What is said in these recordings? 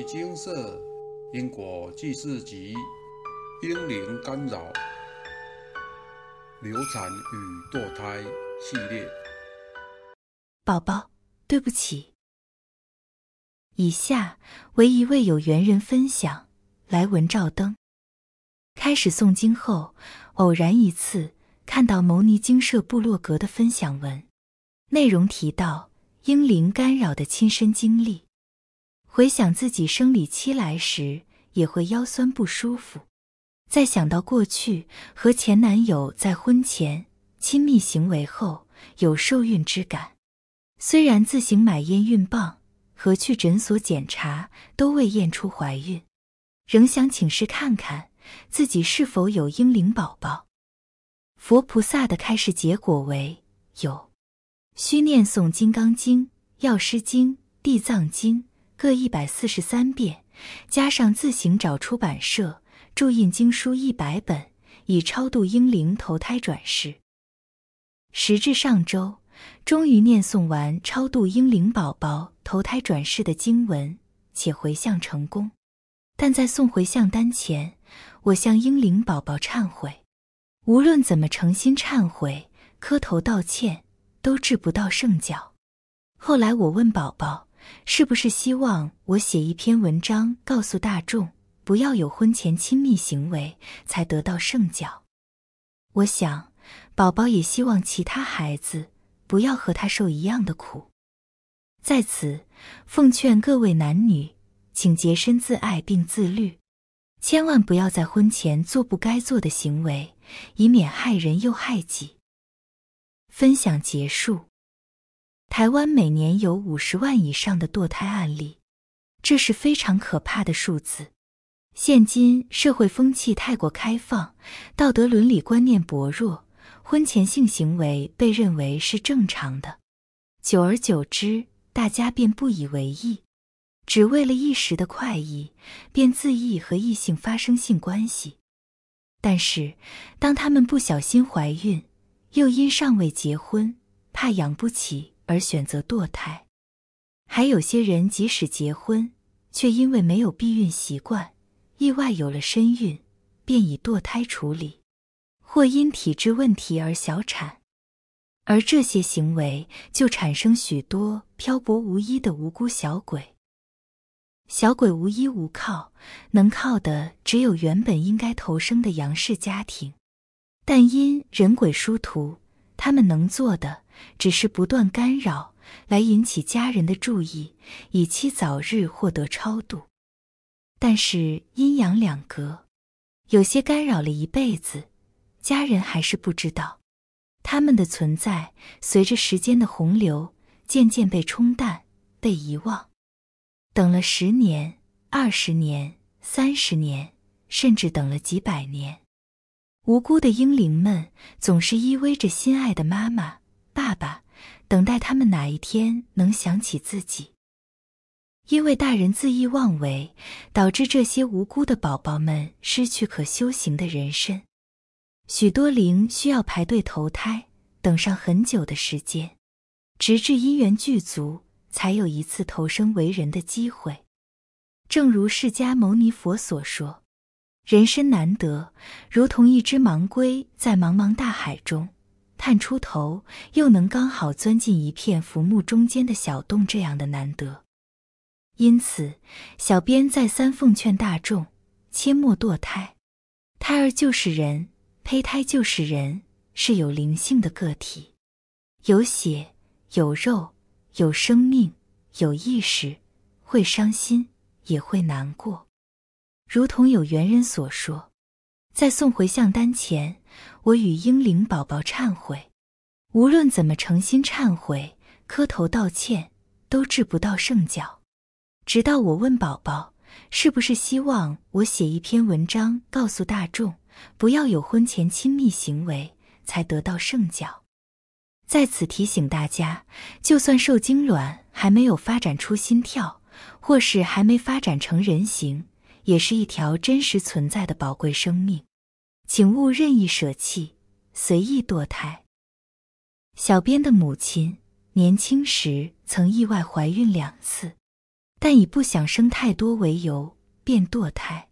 尼精舍因果记事集：婴灵干扰、流产与堕胎系列。宝宝，对不起。以下为一位有缘人分享来文照灯。开始诵经后，偶然一次看到牟尼精舍部落格的分享文，内容提到婴灵干扰的亲身经历。回想自己生理期来时，也会腰酸不舒服。再想到过去和前男友在婚前亲密行为后有受孕之感，虽然自行买验孕棒和去诊所检查都未验出怀孕，仍想请示看看自己是否有婴灵宝宝。佛菩萨的开示结果为有，需念诵《金刚经》《药师经》《地藏经》。各一百四十三遍，加上自行找出版社注印经书一百本，以超度婴灵投胎转世。时至上周，终于念诵完超度婴灵宝宝投胎转世的经文，且回向成功。但在送回向单前，我向婴灵宝宝忏悔，无论怎么诚心忏悔、磕头道歉，都治不到圣教。后来我问宝宝。是不是希望我写一篇文章，告诉大众不要有婚前亲密行为，才得到圣教？我想，宝宝也希望其他孩子不要和他受一样的苦。在此，奉劝各位男女，请洁身自爱并自律，千万不要在婚前做不该做的行为，以免害人又害己。分享结束。台湾每年有五十万以上的堕胎案例，这是非常可怕的数字。现今社会风气太过开放，道德伦理观念薄弱，婚前性行为被认为是正常的，久而久之，大家便不以为意，只为了一时的快意，便自意和异性发生性关系。但是，当他们不小心怀孕，又因尚未结婚，怕养不起。而选择堕胎，还有些人即使结婚，却因为没有避孕习惯，意外有了身孕，便以堕胎处理，或因体质问题而小产，而这些行为就产生许多漂泊无依的无辜小鬼。小鬼无依无靠，能靠的只有原本应该投生的杨氏家庭，但因人鬼殊途，他们能做的。只是不断干扰，来引起家人的注意，以期早日获得超度。但是阴阳两隔，有些干扰了一辈子，家人还是不知道。他们的存在随着时间的洪流，渐渐被冲淡、被遗忘。等了十年、二十年、三十年，甚至等了几百年，无辜的婴灵们总是依偎着心爱的妈妈。爸爸，等待他们哪一天能想起自己？因为大人恣意妄为，导致这些无辜的宝宝们失去可修行的人身。许多灵需要排队投胎，等上很久的时间，直至因缘具足，才有一次投生为人的机会。正如释迦牟尼佛所说：“人身难得，如同一只盲龟在茫茫大海中。”探出头，又能刚好钻进一片浮木中间的小洞，这样的难得。因此，小编再三奉劝大众，切莫堕胎。胎儿就是人，胚胎就是人，是有灵性的个体，有血有肉，有生命，有意识，会伤心，也会难过。如同有缘人所说，在送回向丹前。我与婴灵宝宝忏悔，无论怎么诚心忏悔、磕头道歉，都治不到圣教。直到我问宝宝，是不是希望我写一篇文章，告诉大众不要有婚前亲密行为，才得到圣教。在此提醒大家，就算受精卵还没有发展出心跳，或是还没发展成人形，也是一条真实存在的宝贵生命。请勿任意舍弃，随意堕胎。小编的母亲年轻时曾意外怀孕两次，但以不想生太多为由，便堕胎。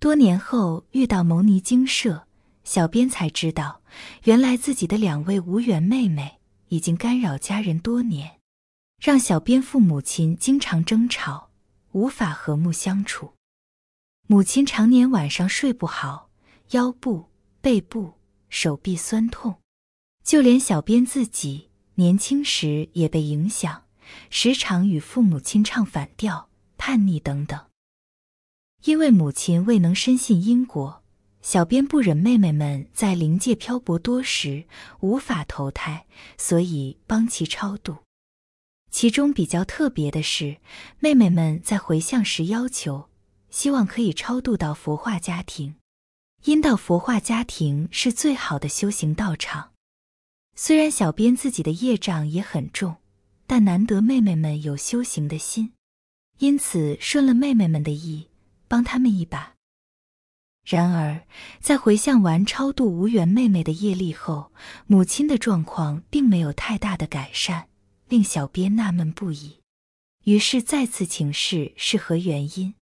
多年后遇到牟尼精舍，小编才知道，原来自己的两位无缘妹妹已经干扰家人多年，让小编父母亲经常争吵，无法和睦相处。母亲常年晚上睡不好，腰部、背部、手臂酸痛，就连小编自己年轻时也被影响，时常与父母亲唱反调、叛逆等等。因为母亲未能深信因果，小编不忍妹妹们在灵界漂泊多时无法投胎，所以帮其超度。其中比较特别的是，妹妹们在回向时要求。希望可以超度到佛化家庭，因道佛化家庭是最好的修行道场。虽然小编自己的业障也很重，但难得妹妹们有修行的心，因此顺了妹妹们的意，帮他们一把。然而，在回向完超度无缘妹妹的业力后，母亲的状况并没有太大的改善，令小编纳闷不已。于是再次请示是何原因。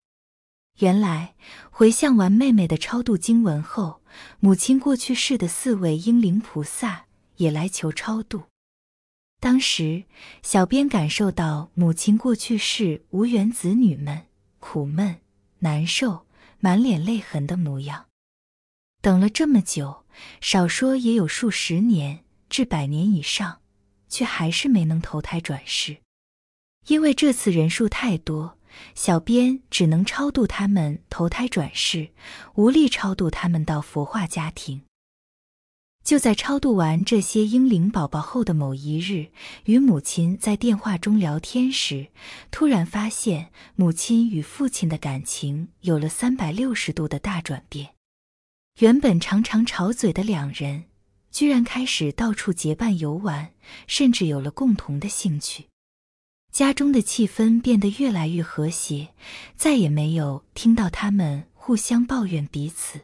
原来回向完妹妹的超度经文后，母亲过去世的四位英灵菩萨也来求超度。当时小编感受到母亲过去世无缘子女们苦闷难受、满脸泪痕的模样。等了这么久，少说也有数十年至百年以上，却还是没能投胎转世，因为这次人数太多。小编只能超度他们投胎转世，无力超度他们到佛化家庭。就在超度完这些婴灵宝宝后的某一日，与母亲在电话中聊天时，突然发现母亲与父亲的感情有了三百六十度的大转变。原本常常吵嘴的两人，居然开始到处结伴游玩，甚至有了共同的兴趣。家中的气氛变得越来越和谐，再也没有听到他们互相抱怨彼此。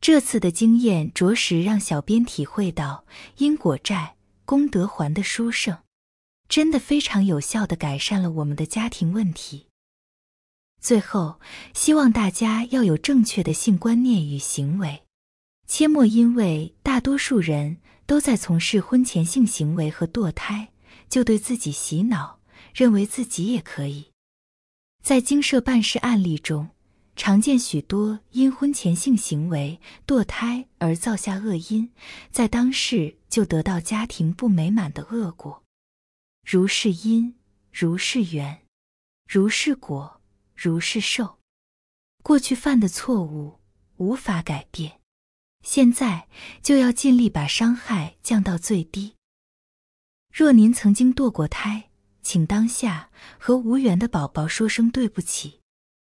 这次的经验着实让小编体会到因果债、功德还的殊胜，真的非常有效的改善了我们的家庭问题。最后，希望大家要有正确的性观念与行为，切莫因为大多数人都在从事婚前性行为和堕胎，就对自己洗脑。认为自己也可以，在经社办事案例中，常见许多因婚前性行为堕胎而造下恶因，在当世就得到家庭不美满的恶果。如是因，如是缘，如是果，如是受。过去犯的错误无法改变，现在就要尽力把伤害降到最低。若您曾经堕过胎，请当下和无缘的宝宝说声对不起，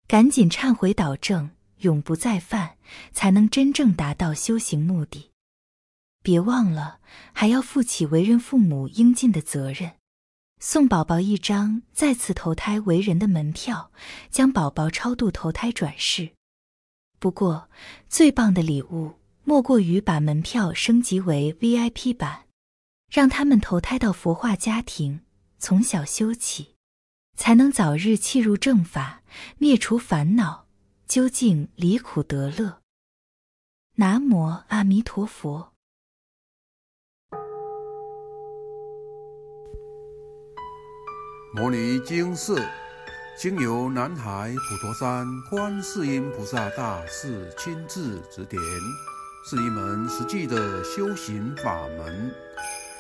赶紧忏悔导正，永不再犯，才能真正达到修行目的。别忘了，还要负起为人父母应尽的责任，送宝宝一张再次投胎为人的门票，将宝宝超度投胎转世。不过，最棒的礼物莫过于把门票升级为 VIP 版，让他们投胎到佛化家庭。从小修起，才能早日契入正法，灭除烦恼，究竟离苦得乐。南无阿弥陀佛。摩尼经寺经由南海普陀山观世音菩萨大士亲自指点，是一门实际的修行法门。